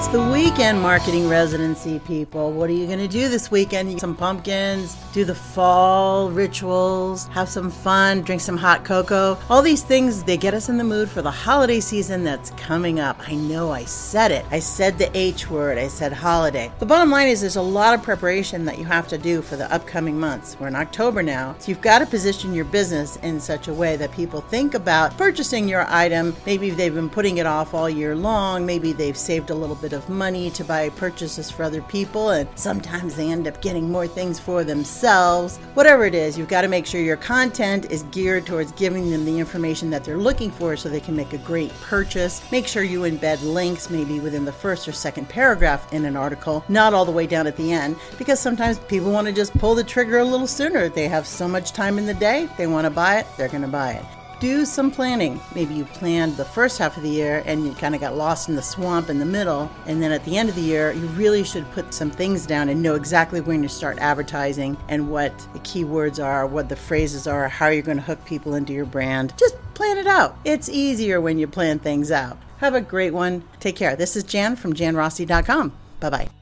It's the weekend marketing residency, people. What are you going to do this weekend? Some pumpkins, do the fall rituals, have some fun, drink some hot cocoa. All these things, they get us in the mood for the holiday season that's coming up. I know I said it. I said the H word. I said holiday. The bottom line is there's a lot of preparation that you have to do for the upcoming months. We're in October now, so you've got to position your business in such a way that people think about purchasing your item. Maybe they've been putting it off all year long. Maybe they've saved a little bit of money to buy purchases for other people, and sometimes they end up getting more things for themselves. Whatever it is, you've got to make sure your content is geared towards giving them the information that they're looking for so they can make a great purchase. Make sure you embed links maybe within the first or second paragraph in an article, not all the way down at the end, because sometimes people want to just pull the trigger a little sooner. They have so much time in the day, they want to buy it, they're going to buy it do some planning. Maybe you planned the first half of the year and you kind of got lost in the swamp in the middle. And then at the end of the year, you really should put some things down and know exactly when to start advertising and what the keywords are, what the phrases are, how you're going to hook people into your brand. Just plan it out. It's easier when you plan things out. Have a great one. Take care. This is Jan from janrossi.com. Bye bye.